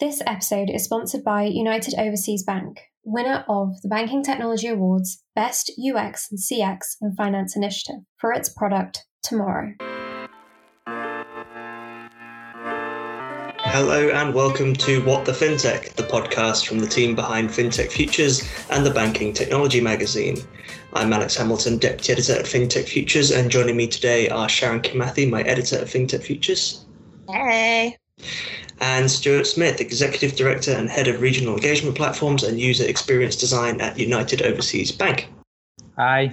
This episode is sponsored by United Overseas Bank, winner of the Banking Technology Awards Best UX and CX in Finance Initiative for its product Tomorrow. Hello and welcome to What the FinTech, the podcast from the team behind FinTech Futures and the Banking Technology magazine. I'm Alex Hamilton, Deputy Editor at FinTech Futures, and joining me today are Sharon Kimathi, my editor at FinTech Futures. Hey. And Stuart Smith, Executive Director and Head of Regional Engagement Platforms and User Experience Design at United Overseas Bank. Hi.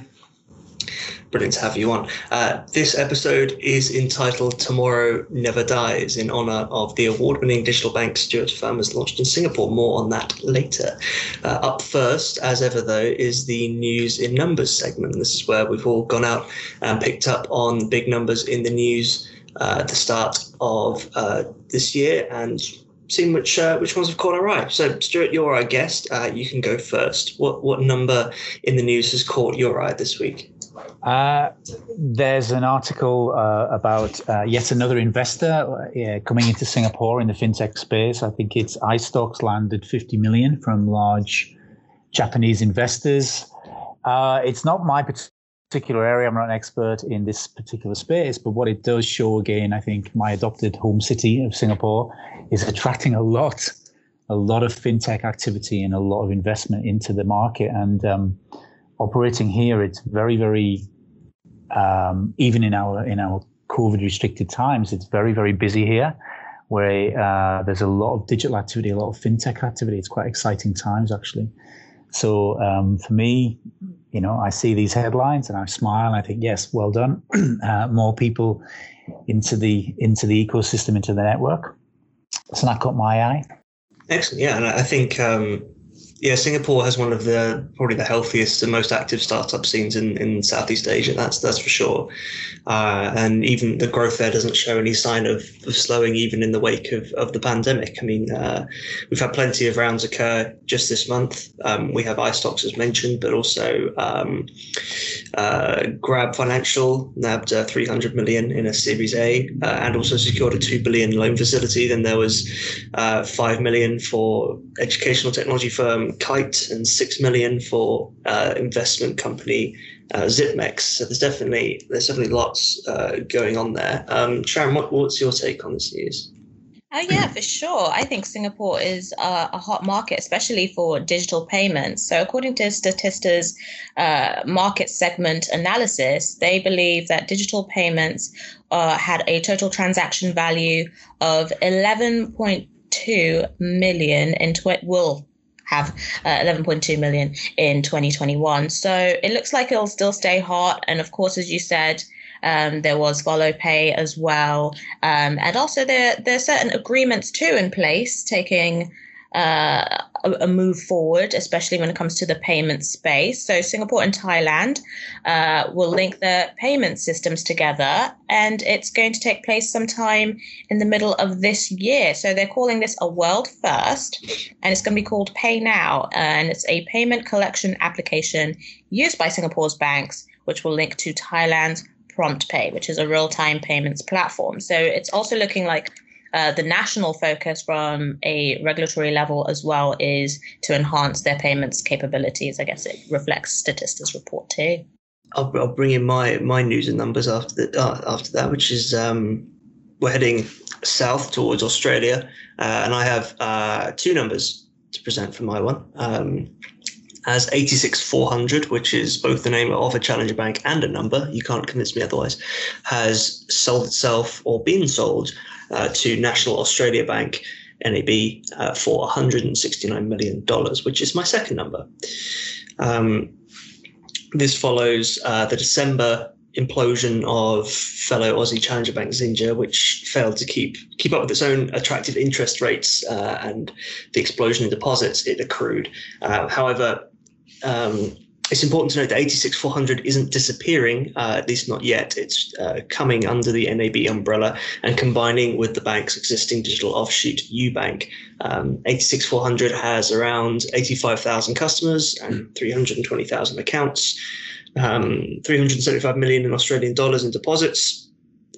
Brilliant to have you on. Uh, this episode is entitled Tomorrow Never Dies in honor of the award winning digital bank Stuart Firm has launched in Singapore. More on that later. Uh, up first, as ever, though, is the news in numbers segment. This is where we've all gone out and picked up on big numbers in the news uh, at the start of uh, this year and seen which uh, which ones have caught our eye. So, Stuart, you're our guest. Uh, you can go first. What what number in the news has caught your eye this week? Uh, there's an article uh, about yet another investor coming into Singapore in the fintech space. I think it's iSTOX landed 50 million from large Japanese investors. Uh, it's not my particular area. I'm not an expert in this particular space, but what it does show again, I think my adopted home city of Singapore is attracting a lot, a lot of fintech activity and a lot of investment into the market. And um, operating here, it's very, very, um, even in our in our COVID restricted times, it's very, very busy here. Where uh, there's a lot of digital activity, a lot of fintech activity. It's quite exciting times actually. So um, for me, you know, I see these headlines and I smile and I think, yes, well done. uh, more people into the into the ecosystem, into the network. So that caught my eye. Excellent. Yeah, and I think um, yeah, Singapore has one of the probably the healthiest and most active startup scenes in, in Southeast Asia. That's that's for sure. Uh, and even the growth there doesn't show any sign of, of slowing, even in the wake of, of the pandemic. I mean, uh, we've had plenty of rounds occur just this month. Um, we have iSTOX as mentioned, but also um, uh, Grab Financial nabbed uh, 300 million in a Series A, uh, and also secured a two billion loan facility. Then there was uh, five million for educational technology firm Kite and six million for uh, investment company uh, ZipMex. So there's definitely there's definitely lots uh, going on there. Um, Sharon, what, what's your take on this news? Oh yeah, for sure. I think Singapore is uh, a hot market, especially for digital payments. So, according to Statista's uh, market segment analysis, they believe that digital payments uh, had a total transaction value of 11.2 million in tw- will have uh, 11.2 million in 2021. So it looks like it'll still stay hot. And of course, as you said, um, there was follow pay as well. Um, and also there, there are certain agreements too in place taking uh, a, move forward, especially when it comes to the payment space. So Singapore and Thailand uh, will link their payment systems together, and it's going to take place sometime in the middle of this year. So they're calling this a world first, and it's going to be called Pay Now, and it's a payment collection application used by Singapore's banks, which will link to Thailand's PromptPay, which is a real-time payments platform. So it's also looking like uh, the national focus from a regulatory level as well is to enhance their payments capabilities. I guess it reflects Statista's report too. I'll, I'll bring in my my news and numbers after the, uh, after that, which is um, we're heading south towards Australia, uh, and I have uh, two numbers to present for my one. Um, as 86400, which is both the name of a challenger bank and a number, you can't convince me otherwise, has sold itself or been sold uh, to National Australia Bank, NAB, uh, for $169 million, which is my second number. Um, this follows uh, the December implosion of fellow Aussie challenger bank Xinja, which failed to keep keep up with its own attractive interest rates uh, and the explosion in deposits it accrued. Uh, however, um, it's important to note that 86400 isn't disappearing, uh, at least not yet. It's uh, coming under the NAB umbrella and combining with the bank's existing digital offshoot, UBank. Um, 86400 has around 85,000 customers and 320,000 accounts, um, 375 million in Australian dollars in deposits,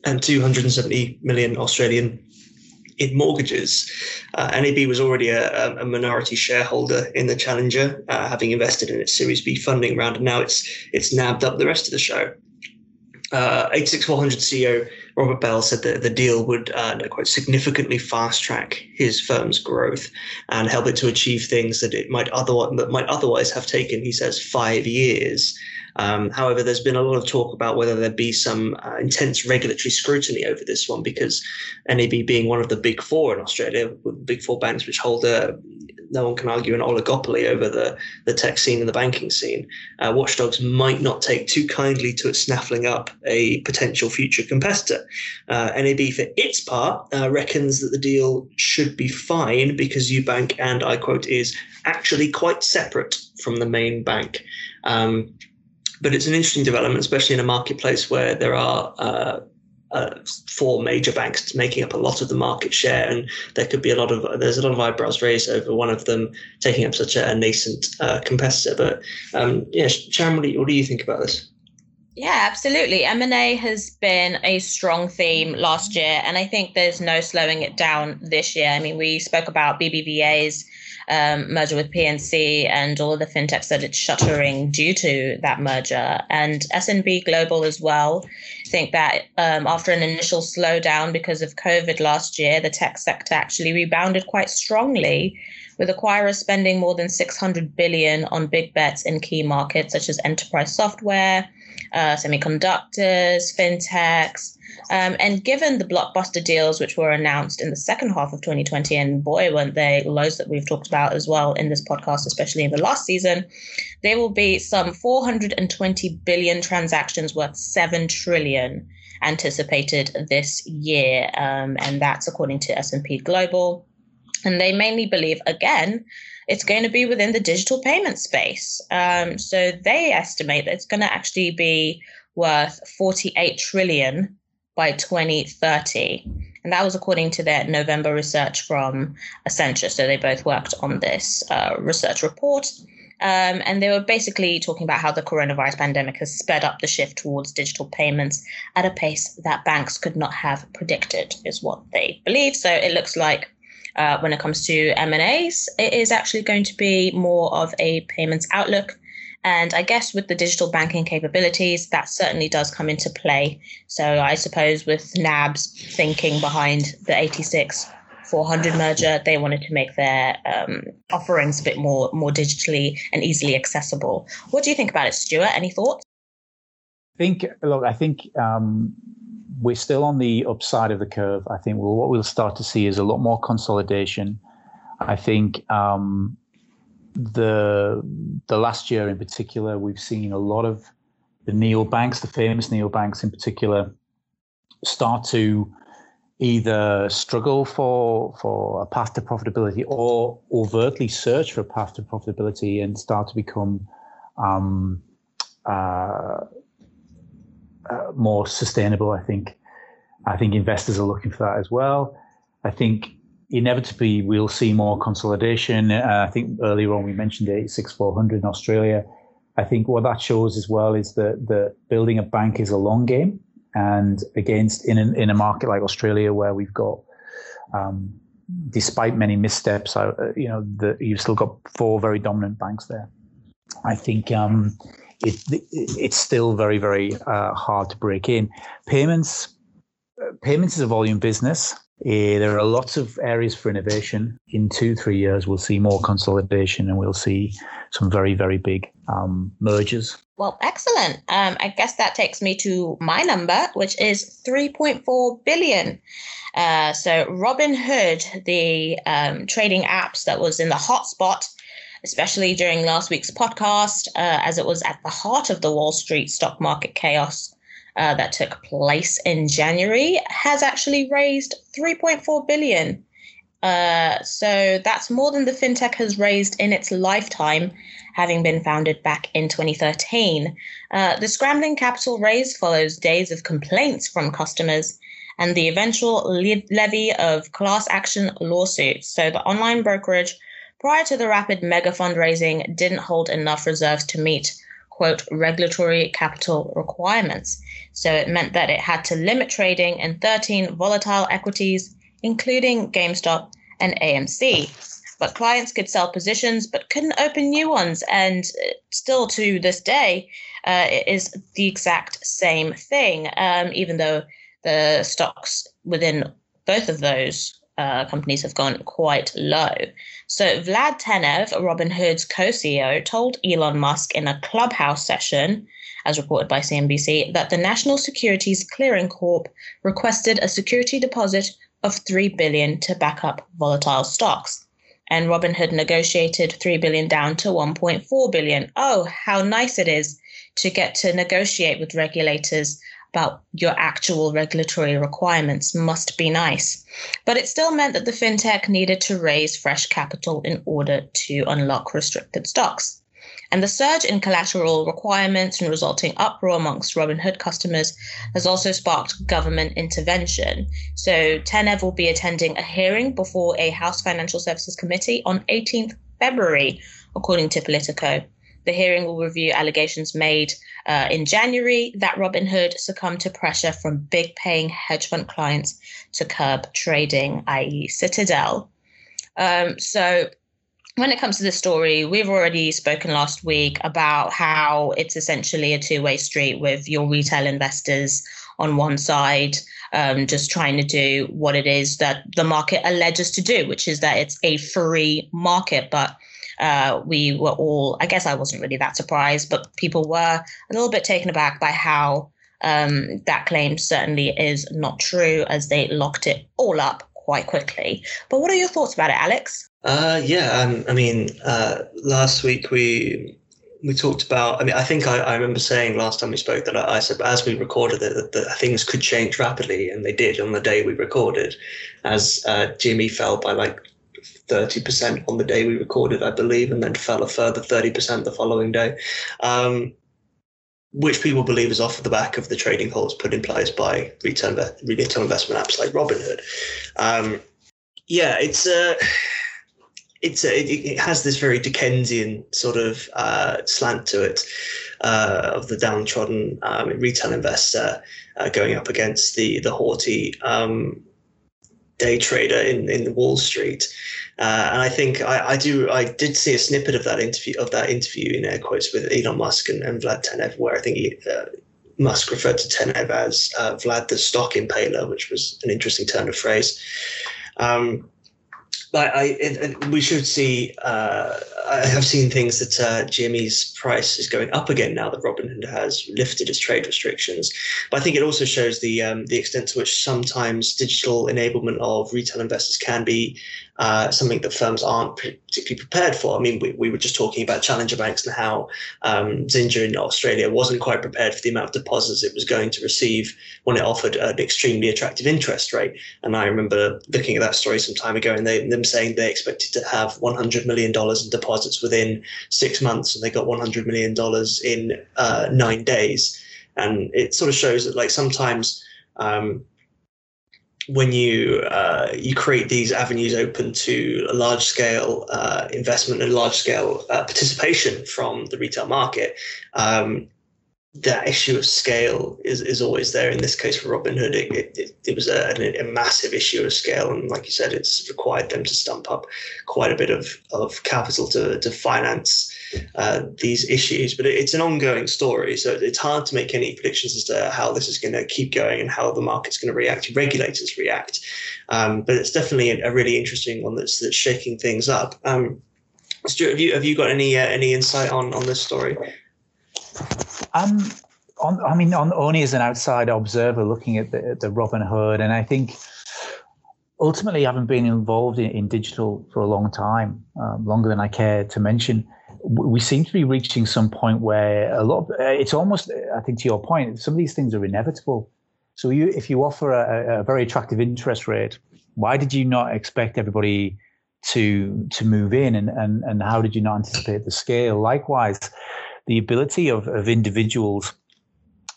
and 270 million Australian in mortgages. Uh, NAB was already a, a, minority shareholder in the Challenger, uh, having invested in its Series B funding round, and now it's it's nabbed up the rest of the show. Uh, 86400 CEO Robert Bell said that the deal would uh, quite significantly fast track his firm's growth and help it to achieve things that it might otherwise that might otherwise have taken, he says, five years. Um, however, there's been a lot of talk about whether there'd be some uh, intense regulatory scrutiny over this one because NAB being one of the big four in Australia, big four banks which hold a no one can argue an oligopoly over the, the tech scene and the banking scene. Uh, watchdogs might not take too kindly to it snaffling up a potential future competitor. Uh, NAB, for its part, uh, reckons that the deal should be fine because UBank, and I quote, is actually quite separate from the main bank. Um, but it's an interesting development, especially in a marketplace where there are uh, uh, four major banks making up a lot of the market share, and there could be a lot of there's a lot of eyebrows raised over one of them taking up such a, nascent uh, competitor. But um, yeah, Sharon, what do, you, what do you think about this? Yeah, absolutely. M&A has been a strong theme last year, and I think there's no slowing it down this year. I mean, we spoke about BBVA's um, merger with PNC and all of the fintechs that it's shuttering due to that merger, and S&P Global as well. I think that um, after an initial slowdown because of COVID last year, the tech sector actually rebounded quite strongly with acquirers spending more than 600 billion on big bets in key markets such as enterprise software, uh, semiconductors, fintechs, um, and given the blockbuster deals which were announced in the second half of 2020, and boy, weren't they lows that we've talked about as well in this podcast, especially in the last season, there will be some 420 billion transactions worth 7 trillion anticipated this year. Um, and that's according to S&P Global. And they mainly believe, again, it's going to be within the digital payment space. Um, so they estimate that it's going to actually be worth 48 trillion by 2030. And that was according to their November research from Accenture. So they both worked on this uh, research report. Um, and they were basically talking about how the coronavirus pandemic has sped up the shift towards digital payments at a pace that banks could not have predicted, is what they believe. So it looks like uh, when it comes to M&As, it is actually going to be more of a payments outlook and I guess with the digital banking capabilities, that certainly does come into play. So I suppose with NAB's thinking behind the 86 400 merger, they wanted to make their um, offerings a bit more more digitally and easily accessible. What do you think about it, Stuart? Any thoughts? I think, look, I think um, we're still on the upside of the curve. I think what we'll start to see is a lot more consolidation. I think um, the the last year in particular, we've seen a lot of the neobanks, the famous neobanks in particular, start to either struggle for for a path to profitability or overtly search for a path to profitability and start to become um, uh, uh, more sustainable. I think I think investors are looking for that as well. I think inevitably we'll see more consolidation. Uh, I think earlier on we mentioned 86400 in Australia. I think what that shows as well is that the building a bank is a long game, and against in an, in a market like Australia where we've got, um, despite many missteps, uh, you know, the, you've still got four very dominant banks there. I think um, it, it's still very very uh, hard to break in. Payments, payments is a volume business. Uh, there are lots of areas for innovation. In two, three years, we'll see more consolidation and we'll see some very, very big um, mergers. Well, excellent. Um, I guess that takes me to my number, which is 3.4 billion. Uh, so Robinhood, the um, trading apps that was in the hotspot, especially during last week's podcast, uh, as it was at the heart of the Wall Street stock market chaos uh, that took place in January has actually raised 3.4 billion. Uh, so that's more than the fintech has raised in its lifetime, having been founded back in 2013. Uh, the scrambling capital raise follows days of complaints from customers and the eventual le- levy of class action lawsuits. So the online brokerage, prior to the rapid mega fundraising, didn't hold enough reserves to meet quote, regulatory capital requirements. So it meant that it had to limit trading in 13 volatile equities, including GameStop and AMC. But clients could sell positions but couldn't open new ones. And uh, still to this day, uh, it is the exact same thing, um, even though the stocks within both of those uh, companies have gone quite low. So Vlad Tenev, Robinhood's co-CEO, told Elon Musk in a clubhouse session, as reported by CNBC, that the National Securities Clearing Corp requested a security deposit of 3 billion to back up volatile stocks. And Robinhood negotiated 3 billion down to 1.4 billion. Oh, how nice it is to get to negotiate with regulators about your actual regulatory requirements must be nice. But it still meant that the fintech needed to raise fresh capital in order to unlock restricted stocks. And the surge in collateral requirements and resulting uproar amongst Robinhood customers has also sparked government intervention. So Tenev will be attending a hearing before a House Financial Services Committee on 18th February, according to Politico. The hearing will review allegations made uh, in January that Robinhood succumbed to pressure from big paying hedge fund clients to curb trading, i.e., Citadel. Um, so, when it comes to this story, we've already spoken last week about how it's essentially a two way street with your retail investors on one side, um, just trying to do what it is that the market alleges to do, which is that it's a free market. But uh, we were all, I guess I wasn't really that surprised, but people were a little bit taken aback by how um, that claim certainly is not true as they locked it all up quite quickly. But what are your thoughts about it, Alex? Uh, yeah, um, I mean, uh, last week we we talked about. I mean, I think I, I remember saying last time we spoke that I, I said as we recorded that, that, things could change rapidly, and they did on the day we recorded, as uh, GME fell by like 30% on the day we recorded, I believe, and then fell a further 30% the following day, um, which people believe is off the back of the trading halts put in place by retail, retail investment apps like Robinhood. Um, yeah, it's a. It's a, it, it, has this very Dickensian sort of uh, slant to it uh, of the downtrodden um, retail investor uh, going up against the the haughty um, day trader in, in Wall Street. Uh, and I think I, I, do I did see a snippet of that interview of that interview in air quotes with Elon Musk and, and Vlad Tenev, where I think he, uh, Musk referred to Tenev as uh, Vlad the stock impaler, which was an interesting turn of phrase. Um, but I, it, we should see. Uh, I have seen things that uh, GME's price is going up again now that Robinhood has lifted its trade restrictions. But I think it also shows the um, the extent to which sometimes digital enablement of retail investors can be uh, something that firms aren't particularly prepared for. I mean, we, we were just talking about challenger banks and how um, Xinja in Australia wasn't quite prepared for the amount of deposits it was going to receive when it offered an extremely attractive interest rate. And I remember looking at that story some time ago and they, them saying they expected to have $100 million in deposits within six months, and they got $100 million in uh, nine days. And it sort of shows that, like, sometimes. Um, when you uh, you create these avenues open to large scale uh, investment and large scale uh, participation from the retail market, um, that issue of scale is, is always there. In this case, for Robinhood, it, it, it was a, a, massive issue of scale. And like you said, it's required them to stump up quite a bit of, of capital to, to finance uh, these issues. But it, it's an ongoing story. So it's hard to make any predictions as to how this is going to keep going and how the market's going to react, regulators react. Um, but it's definitely a, a, really interesting one that's, that's shaking things up. Um, Stuart, have you, have you got any, uh, any insight on, on this story? Um, on, I mean, on, only as an outside observer looking at the, at the Robinhood, and I think ultimately, having been involved in, in digital for a long time, um, longer than I care to mention, we seem to be reaching some point where a lot. Of, uh, it's almost, I think, to your point, some of these things are inevitable. So, you, if you offer a, a very attractive interest rate, why did you not expect everybody to to move in, and and and how did you not anticipate the scale? Likewise the ability of, of individuals,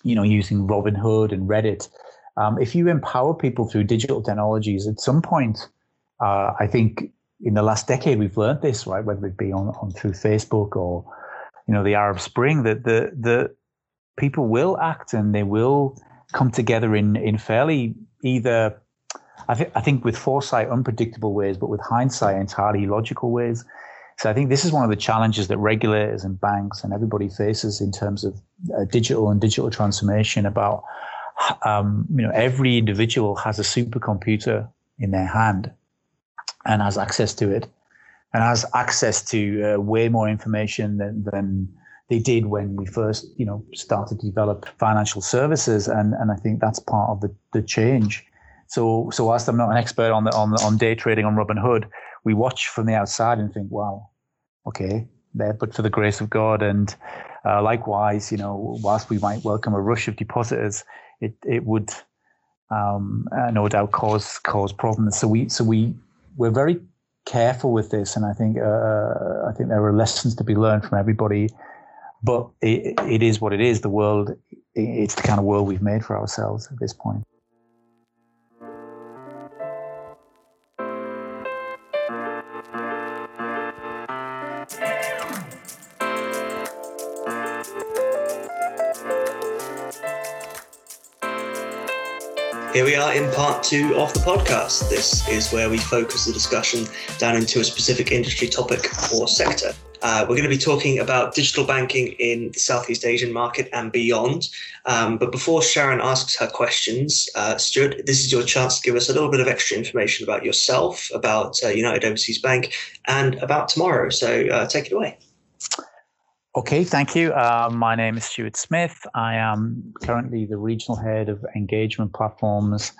you know, using Robinhood and Reddit, um, if you empower people through digital technologies, at some point, uh, I think in the last decade we've learned this, right? Whether it be on, on through Facebook or, you know, the Arab Spring, that the the people will act and they will come together in in fairly either I, th- I think with foresight, unpredictable ways, but with hindsight, entirely logical ways. So I think this is one of the challenges that regulators and banks and everybody faces in terms of uh, digital and digital transformation. About um, you know every individual has a supercomputer in their hand and has access to it, and has access to uh, way more information than, than they did when we first you know started to develop financial services. And and I think that's part of the the change. So so whilst I'm not an expert on the on on day trading on Robinhood, we watch from the outside and think, wow, okay, there, but for the grace of God. And uh, likewise, you know, whilst we might welcome a rush of depositors, it it would um, uh, no doubt cause cause problems. So we so we we're very careful with this, and I think uh, uh, I think there are lessons to be learned from everybody. But it, it is what it is. The world, it's the kind of world we've made for ourselves at this point. Here we are in part two of the podcast. This is where we focus the discussion down into a specific industry topic or sector. Uh, we're going to be talking about digital banking in the Southeast Asian market and beyond. Um, but before Sharon asks her questions, uh, Stuart, this is your chance to give us a little bit of extra information about yourself, about uh, United Overseas Bank, and about tomorrow. So uh, take it away. Okay, thank you. Uh, my name is Stuart Smith. I am currently the regional head of engagement platforms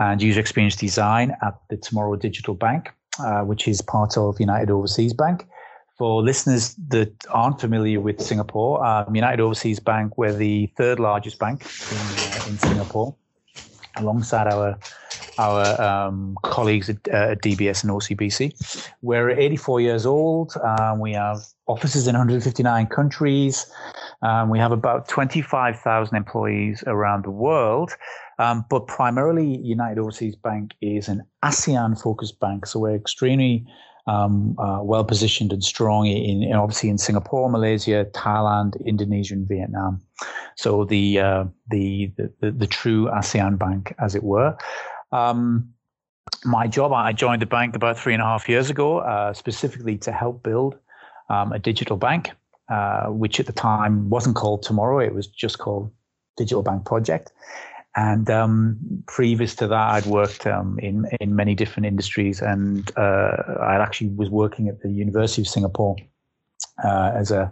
and user experience design at the Tomorrow Digital Bank, uh, which is part of United Overseas Bank. For listeners that aren't familiar with Singapore, um, United Overseas Bank, we're the third largest bank in, uh, in Singapore, alongside our our um, colleagues at, uh, DBS and OCBC. We're 84 years old. Um, we have offices in 159 countries. Um, we have about 25,000 employees around the world. Um, but primarily, United Overseas Bank is an ASEAN focused bank. So we're extremely um, uh, well positioned and strong in, in, obviously in Singapore, Malaysia, Thailand, Indonesia, and Vietnam. So the, uh, the, the, the true ASEAN bank, as it were. Um, my job, I joined the bank about three and a half years ago, uh, specifically to help build um, a digital bank, uh, which at the time wasn't called Tomorrow, it was just called Digital Bank Project. And um, previous to that, I'd worked um, in in many different industries, and uh, I actually was working at the University of Singapore uh, as a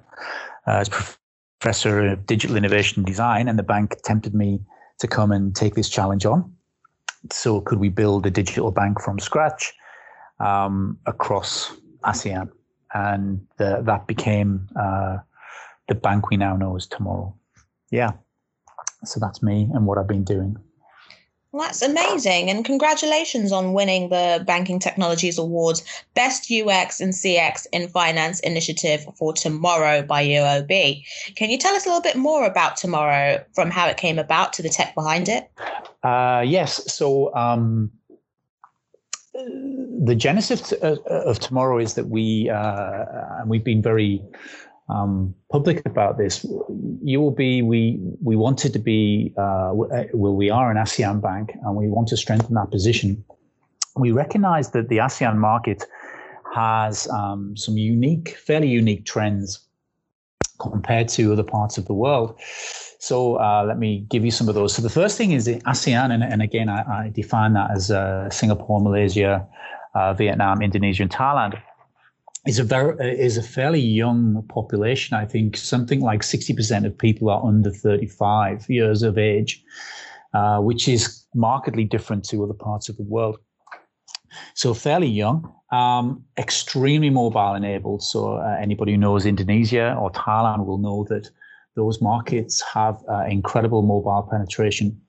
as professor of digital innovation and design. And the bank tempted me to come and take this challenge on. So, could we build a digital bank from scratch um, across ASEAN? And the, that became uh, the bank we now know as Tomorrow. Yeah. So that's me and what I've been doing. Well, that's amazing. And congratulations on winning the Banking Technologies Awards Best UX and CX in Finance Initiative for Tomorrow by UOB. Can you tell us a little bit more about Tomorrow from how it came about to the tech behind it? Uh, yes. So, um, the genesis of, of, Tomorrow is that we, uh, and we've been very um, public about this. UOB, we we wanted to be uh, well, we are an ASEAN bank, and we want to strengthen that position. We recognise that the ASEAN market has um, some unique, fairly unique trends compared to other parts of the world. So uh, let me give you some of those. So the first thing is ASEAN, and, and again, I, I define that as uh, Singapore, Malaysia, uh, Vietnam, Indonesia, and Thailand is a very is a fairly young population. I think something like sixty percent of people are under thirty five years of age, uh, which is markedly different to other parts of the world. So fairly young, um, extremely mobile enabled. So uh, anybody who knows Indonesia or Thailand will know that those markets have uh, incredible mobile penetration.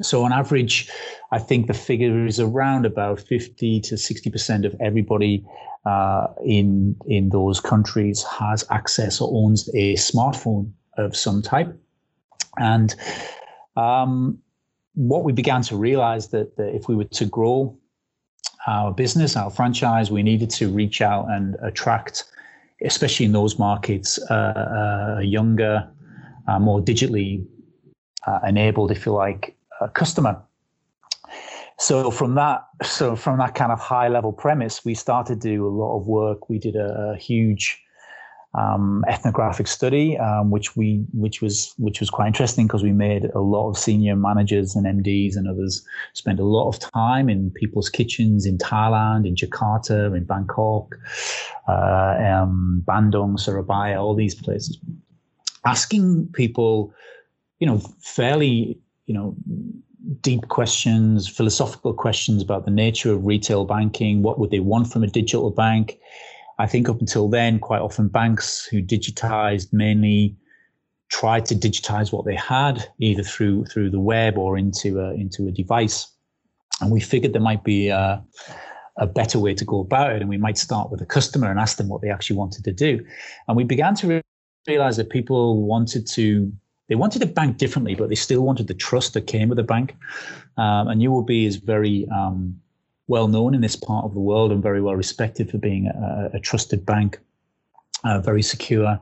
So on average, I think the figure is around about 50 to 60% of everybody uh, in in those countries has access or owns a smartphone of some type, and um, what we began to realize that, that if we were to grow our business, our franchise, we needed to reach out and attract, especially in those markets, uh, a younger, uh, more digitally uh, enabled, if you like, customer. so from that, so from that kind of high level premise, we started to do a lot of work. We did a, a huge um, ethnographic study, um, which we which was which was quite interesting because we made a lot of senior managers and MDs and others spend a lot of time in people's kitchens in Thailand, in Jakarta, in Bangkok, uh, um, Bandung, Surabaya, all these places, asking people, you know, fairly, you know deep questions, philosophical questions about the nature of retail banking. What would they want from a digital bank? I think up until then, quite often banks who digitized mainly tried to digitize what they had either through through the web or into a, into a device. And we figured there might be a, a better way to go about it, and we might start with a customer and ask them what they actually wanted to do. And we began to realize that people wanted to they wanted a bank differently, but they still wanted the trust that came with a bank. Um, and UOB is very um, well known in this part of the world and very well respected for being a, a trusted bank, uh, very secure.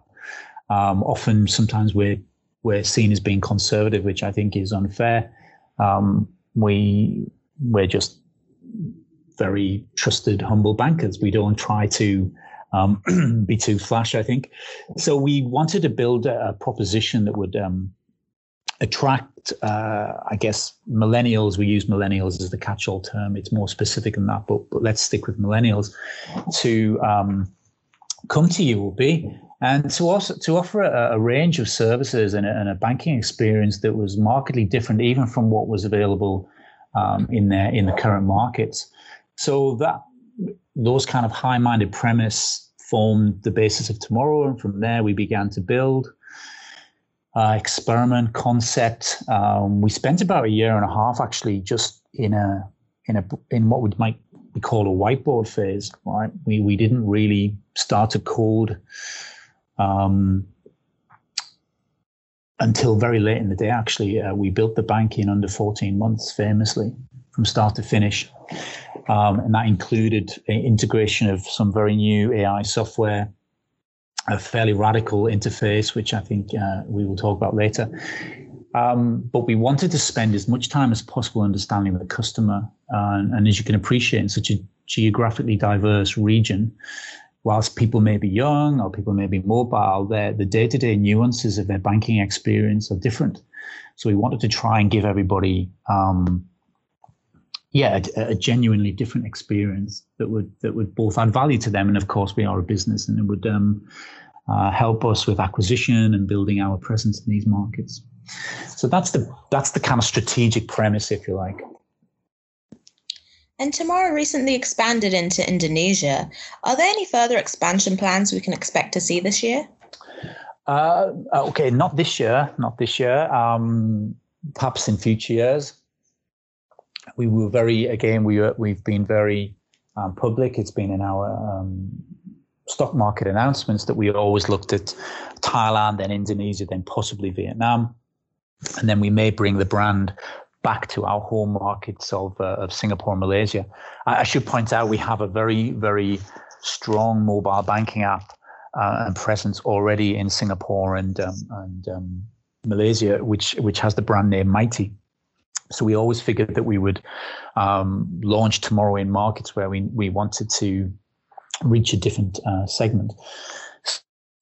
Um, often, sometimes we're we're seen as being conservative, which I think is unfair. Um, we we're just very trusted, humble bankers. We don't try to um, be too flash, I think. So we wanted to build a, proposition that would um, attract, uh, I guess, millennials. We use millennials as the catch-all term. It's more specific than that, but, but let's stick with millennials to um, come to UOB and to also to offer a, a range of services and a, and a, banking experience that was markedly different, even from what was available um, in their in the current markets. So that those kind of high-minded premise formed the basis of tomorrow, and from there we began to build uh, experiment concept. Um, we spent about a year and a half actually just in a in a in what we might be called a whiteboard phase. Right, we we didn't really start to code um, until very late in the day. Actually, uh, we built the bank in under 14 months, famously from start to finish, um, and that included integration of some very new AI software a fairly radical interface, which I think uh, we will talk about later. Um, but we wanted to spend as much time as possible understanding the customer. Uh, and as you can appreciate, in such a geographically diverse region, whilst people may be young or people may be mobile, the day to day nuances of their banking experience are different. So we wanted to try and give everybody, um, yeah, a, a, genuinely different experience that would that would both add value to them, and of course, we are a business, and it would um, uh, help us with acquisition and building our presence in these markets. So that's the that's the kind of strategic premise, if you like. And Tomorrow recently expanded into Indonesia. Are there any further expansion plans we can expect to see this year? Uh, okay, not this year, not this year. Um, perhaps in future years. We were very again. We were, we've been very um, public. It's been in our um, stock market announcements that we always looked at Thailand, then Indonesia, then possibly Vietnam. And then we may bring the brand back to our home markets of, uh, of Singapore and Malaysia. I, I, should point out we have a very, very strong mobile banking app uh, and presence already in Singapore and, um, and um, Malaysia, which, which has the brand name Mighty. So we always figured that we would um, launch tomorrow in markets where we, we wanted to reach a different uh, segment.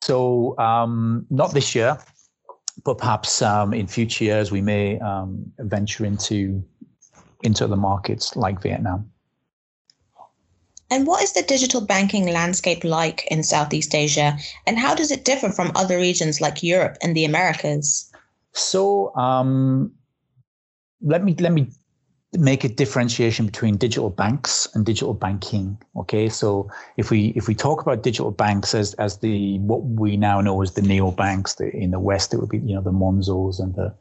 So um, not this year, but perhaps um, in future years we may um, venture into into other markets like Vietnam. And what is the digital banking landscape like in Southeast Asia, and how does it differ from other regions like Europe and the Americas? So um, let me let me make a differentiation between digital banks and digital banking. Okay, so if we if we talk about digital banks as as the what we now know as the neo banks, the, in the West it would be you know the Monzos and the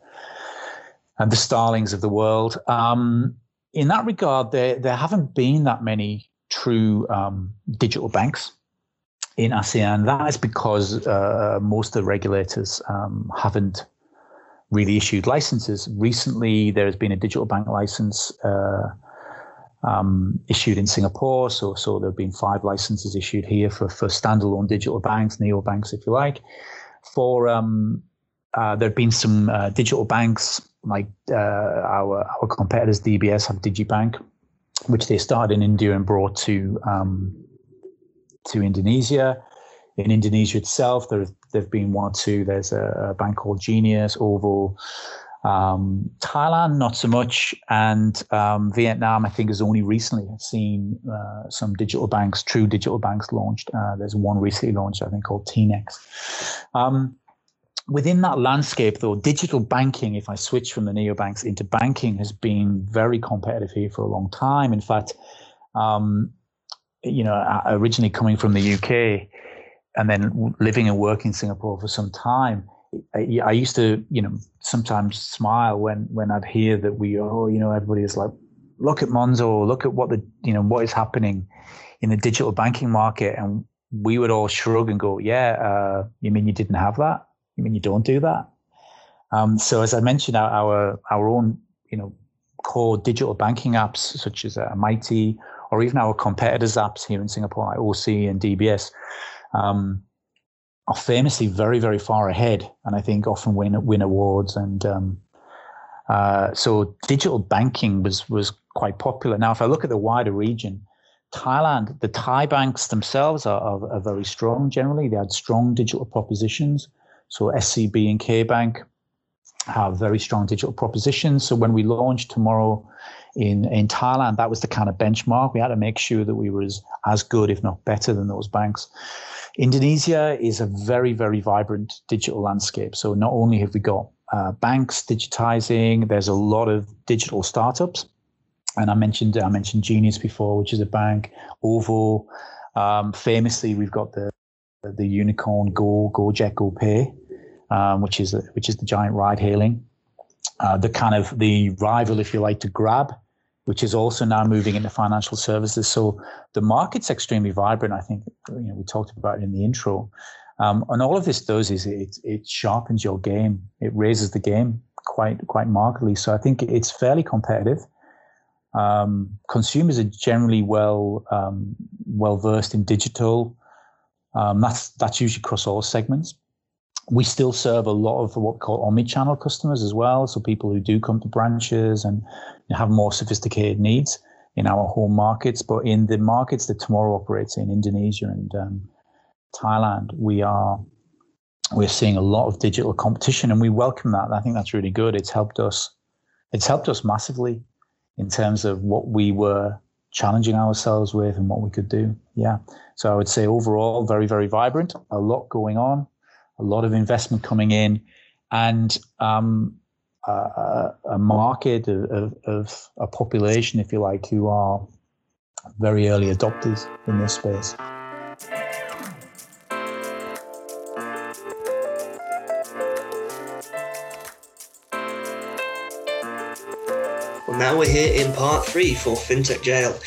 and the Starlings of the world. Um, in that regard, there there haven't been that many true um, digital banks in ASEAN. That is because uh, most of the regulators um, haven't really issued licenses. Recently, there has been a digital bank license uh, um, issued in Singapore. So, so there have been five licenses issued here for, for standalone digital banks, neo banks, if you like. For um, uh, there have been some uh, digital banks like uh, our our competitors, DBS have digibank, which they started in India and brought to um, to Indonesia. In Indonesia itself, there have been one or two. There's a, a bank called Jenius, Ovo. Um, Thailand, not so much, and um, Vietnam, I think, has only recently seen uh, some digital banks, true digital banks, launched. Uh, there's one recently launched, I think, called TNEX. Um, within that landscape, though, digital banking, if I switch from the neobanks into banking, has been very competitive here for a long time. In fact, um, you know, originally coming from the UK and then living and working in Singapore for some time, I, I, used to, you know, sometimes smile when when I'd hear that we, oh, you know, everybody is like, look at Monzo, look at what the, you know, what is happening in the digital banking market, and we would all shrug and go, yeah, uh, you mean you didn't have that? You mean you don't do that? Um, so as I mentioned, our, our our own, you know, core digital banking apps such as uh, Mighty or even our competitors' apps here in Singapore, like OC and DBS, um, are famously very, very far ahead, and I think often win win awards. And um, uh, so, digital banking was was quite popular. Now, if I look at the wider region, Thailand, the Thai banks themselves are, are, are very strong. Generally, they had strong digital propositions. So, SCB and K Bank have very strong digital propositions. So, when we launch tomorrow in in Thailand, that was the kind of benchmark. We had to make sure that we were as, as good, if not better, than those banks. Indonesia is a very very vibrant digital landscape. So not only have we got uh, banks digitizing, there's a lot of digital startups, and I mentioned I mentioned Jenius before, which is a bank. Ovo, um, famously, we've got the the unicorn Go Gojek Go Pay, um, which is which is the giant ride hailing. Uh, the kind of the rival, if you like, to Grab, which is also now moving into financial services. So the market's extremely vibrant. I think you know we talked about it in the intro, um, and all of this does is it it sharpens your game. It raises the game quite quite markedly. So I think it's fairly competitive. Um, consumers are generally well um, well versed in digital. Um, that's that's usually across all segments we still serve a lot of what we call omni-channel customers as well. So people who do come to branches and have more sophisticated needs in our home markets. But in the markets that tomorrow operates in Indonesia and um, Thailand, we are we're seeing a lot of digital competition, and we welcome that. I think that's really good. It's helped us. It's helped us massively in terms of what we were challenging ourselves with and what we could do. Yeah. So I would say overall, very, very vibrant, a lot going on a lot of investment coming in, and um, a, a, market of, of, a population, if you like, who are very early adopters in this space. Well, now we're here in part three for FinTech Jail.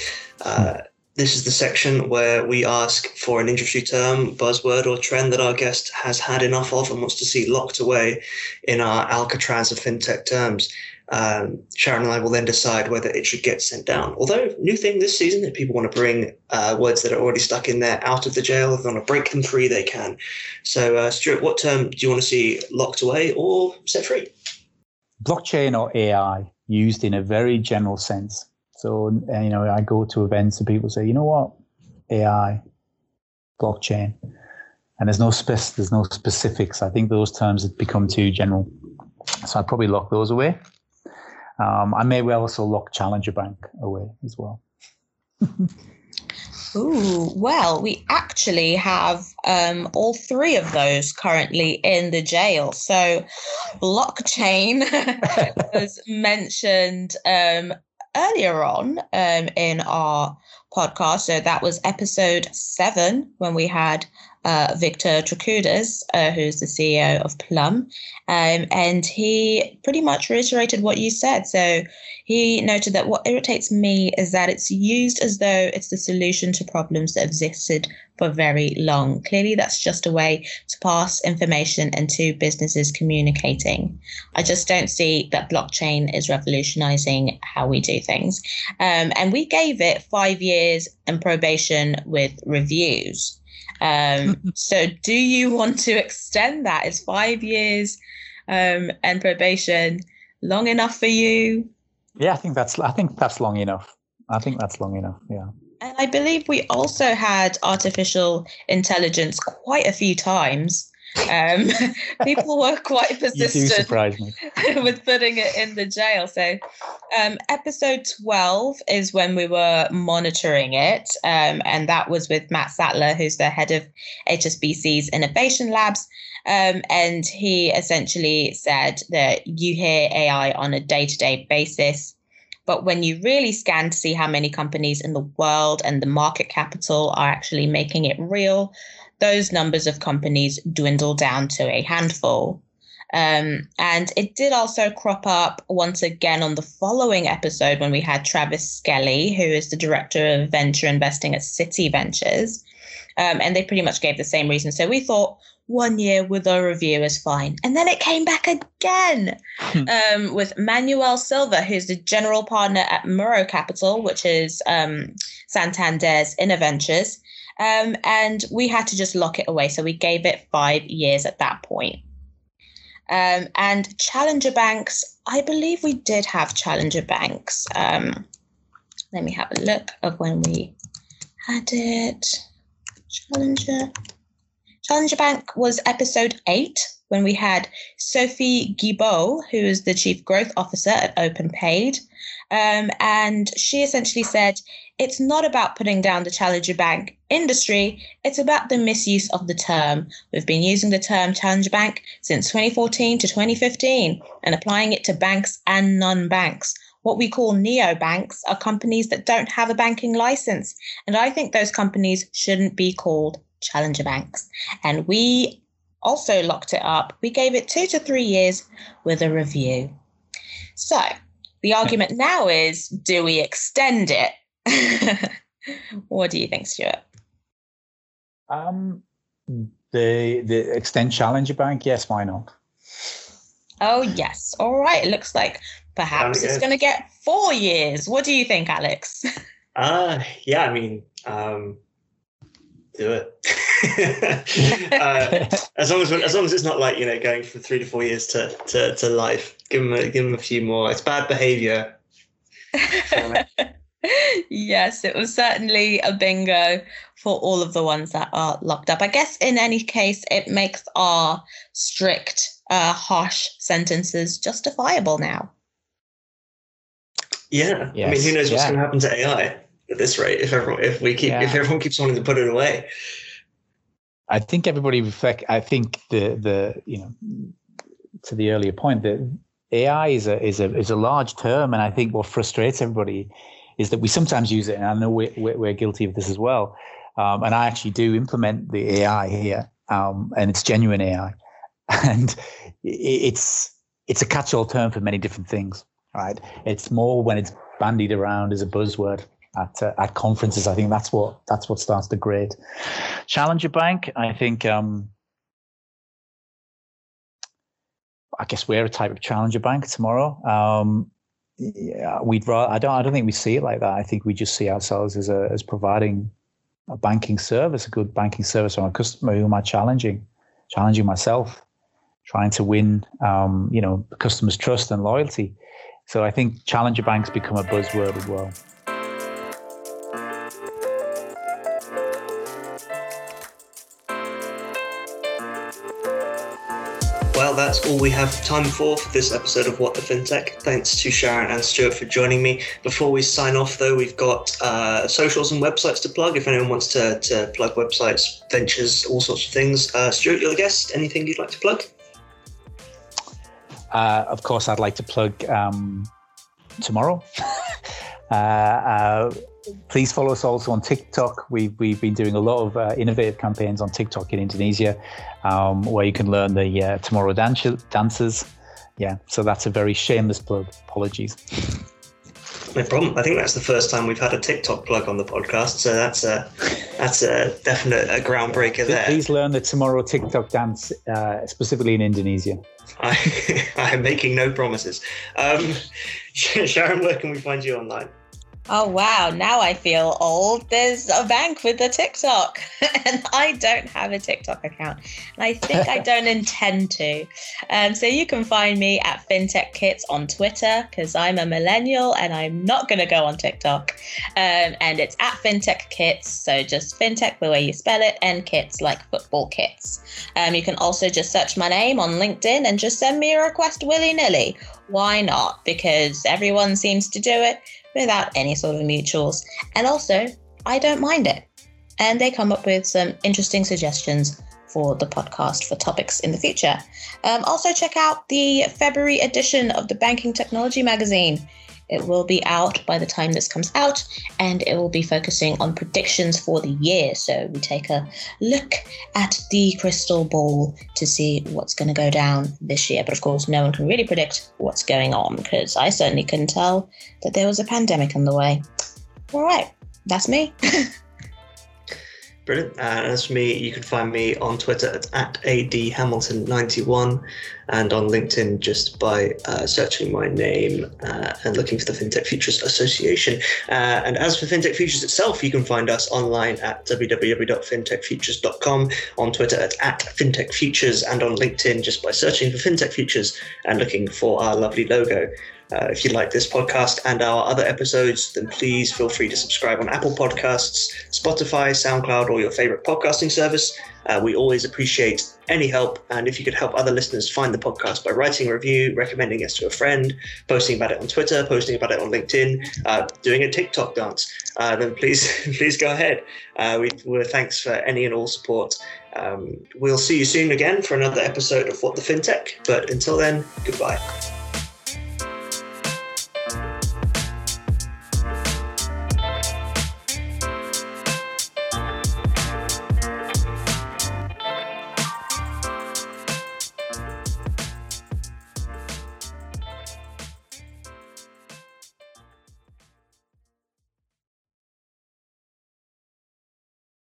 Uh, this is the section where we ask for an industry term, buzzword, or trend that our guest has had enough of and wants to see locked away in our Alcatraz of fintech terms. Um, Sharon and I will then decide whether it should get sent down. Although, new thing this season, if people want to bring uh, words that are already stuck in there out of the jail, if they want to break them free, they can. So, uh, Stuart, what term do you want to see locked away or set free? Blockchain or AI used in a very general sense. So, you know, I go to events and people say, you know what, AI, blockchain, and there's no spec- there's no specifics. I think those terms have become too general, so I'd probably lock those away. Um, I may well also lock Challenger Bank away as well. Ooh, well, we actually have um, all three of those currently in the jail. So, blockchain was mentioned um, earlier on um, in our podcast. So that was episode seven when we had uh, Victor Trokoudes, uh, who's the CEO of Plum. Um, and he pretty much reiterated what you said. So he noted that what irritates me is that it's used as though it's the solution to problems that existed for very long. Clearly, that's just a way to pass information and to businesses communicating. I just don't see that blockchain is revolutionizing how we do things. Um, and we gave it five years and probation with reviews. Um, so, do you want to extend that? Is five years um, and probation long enough for you? Yeah, I think that's I think that's long enough. I think that's long enough. Yeah. And I believe we also had artificial intelligence quite a few times. Um, people were quite persistent with putting it in the jail. So, um, episode 12 is when we were monitoring it. Um, and that was with Matt Sattler, who's the head of HSBC's Innovation Labs. Um, and he essentially said that you hear AI on a day to day basis. But when you really scan to see how many companies in the world and the market capital are actually making it real, those numbers of companies dwindle down to a handful. Um, and it did also crop up once again on the following episode when we had Travis Skelly, who is the director of venture investing at Citi Ventures. Um, and they pretty much gave the same reason. So we thought one year with a review is fine. And then it came back again hmm. um, with Manuel Silva, who's the general partner at Mouro Capital, which is um, Santander's Ventures. Um, and we had to just lock it away. So we gave it five years at that point. Um, and Challenger banks, I believe we did have Challenger banks. Um, let me have a look of when we had it. Challenger. Challenger Bank was episode eight when we had Sophie Guibaud, who is the chief growth officer at OpenPayd. Um, and she essentially said it's not about putting down the challenger bank industry, it's about the misuse of the term. We've been using the term challenger bank since 2014 to 2015 and applying it to banks and non banks. What we call neobanks are companies that don't have a banking license. And I think those companies shouldn't be called challenger banks. And we also locked it up. We gave it two to three years with a review. So the argument now is do we extend it? what do you think, Stuart? Um, the the extend Challenger Bank, yes, why not? Oh yes, all right. It looks like perhaps it's going to get four years. What do you think, Alex? Uh yeah, I mean, um, do it. uh, as long as as long as it's not like you know going from three to four years to to, to life, give them a, give them a few more. It's bad behaviour. yes, it was certainly a bingo for all of the ones that are locked up. I guess in any case, it makes our strict, uh, harsh sentences justifiable now. Yeah, yes. I mean, who knows what's yeah. going to happen to AI? At this rate if everyone if we keep yeah. if everyone keeps wanting to put it away. I think everybody reflect. I think the the you know to the earlier point that AI is a is a is a large term, and I think what frustrates everybody is that we sometimes use it, and I know we're, we're guilty of this as well. Um, and I actually do implement the AI here, um, and it's genuine AI, and it's it's a catch-all term for many different things. Right? It's more when it's bandied around as a buzzword at uh, at conferences. I think that's what that's what starts the grade. Challenger Bank, I think. Um, I guess we're a type of challenger bank tomorrow. Um, yeah, we'd rather, I don't I don't think we see it like that. I think we just see ourselves as a as providing a banking service, a good banking service from a customer who am I challenging, challenging myself, trying to win um, you know, customers' trust and loyalty. So I think challenger banks become a buzzword as well. That's all we have time for for this episode of What the FinTech. Thanks to Sharon and Stuart for joining me. Before we sign off, though, we've got uh, socials and websites to plug. If anyone wants to, to plug websites, ventures, all sorts of things. Uh, Stuart, you're the guest. Anything you'd like to plug? Uh, of course, I'd like to plug um, tomorrow. Please follow us also on TikTok. We've, we've been doing a lot of uh, innovative campaigns on TikTok in Indonesia um, where you can learn the uh, Tomorrow dance- dances. Yeah, so that's a very shameless plug. Apologies. No problem. I think that's the first time we've had a TikTok plug on the podcast, so that's a that's a definite a groundbreaker there. Please learn the Tomorrow TikTok dance, uh, specifically in Indonesia. I, I am making no promises. Um, Sharon, where can we find you online? Oh wow, now I feel old. There's a bank with a TikTok, and I don't have a TikTok account. And I think I don't intend to. Um, so you can find me at FinTech Kits on Twitter because I'm a millennial and I'm not going to go on TikTok. Um, and it's at FinTech Kits. So just FinTech the way you spell it, and kits like football kits. Um, you can also just search my name on LinkedIn and just send me a request willy nilly. Why not? Because everyone seems to do it without any sort of mutuals. And also, I don't mind it. And they come up with some interesting suggestions for the podcast for topics in the future. Um, also, check out the February edition of the Banking Technology magazine. It will be out by the time this comes out, and it will be focusing on predictions for the year. So we take a look at the crystal ball to see what's going to go down this year. But of course, no one can really predict what's going on because I certainly couldn't tell that there was a pandemic on the way. All right, that's me. Brilliant. And as for me, you can find me on Twitter at, at adhamilton91 and on LinkedIn just by uh, searching my name uh, and looking for the FinTech Futures Association. Uh, and as for FinTech Futures itself, you can find us online at www.fintechfutures.com, on Twitter at, at FinTech Futures, and on LinkedIn just by searching for FinTech Futures and looking for our lovely logo. Uh, if you like this podcast and our other episodes, then please feel free to subscribe on Apple Podcasts, Spotify, SoundCloud, or your favorite podcasting service. Uh, we always appreciate any help. And if you could help other listeners find the podcast by writing a review, recommending us to a friend, posting about it on Twitter, posting about it on LinkedIn, uh, doing a TikTok dance, uh, then please please go ahead. Uh, we, we're thanks for any and all support. Um, we'll see you soon again for another episode of What the FinTech. But until then, goodbye.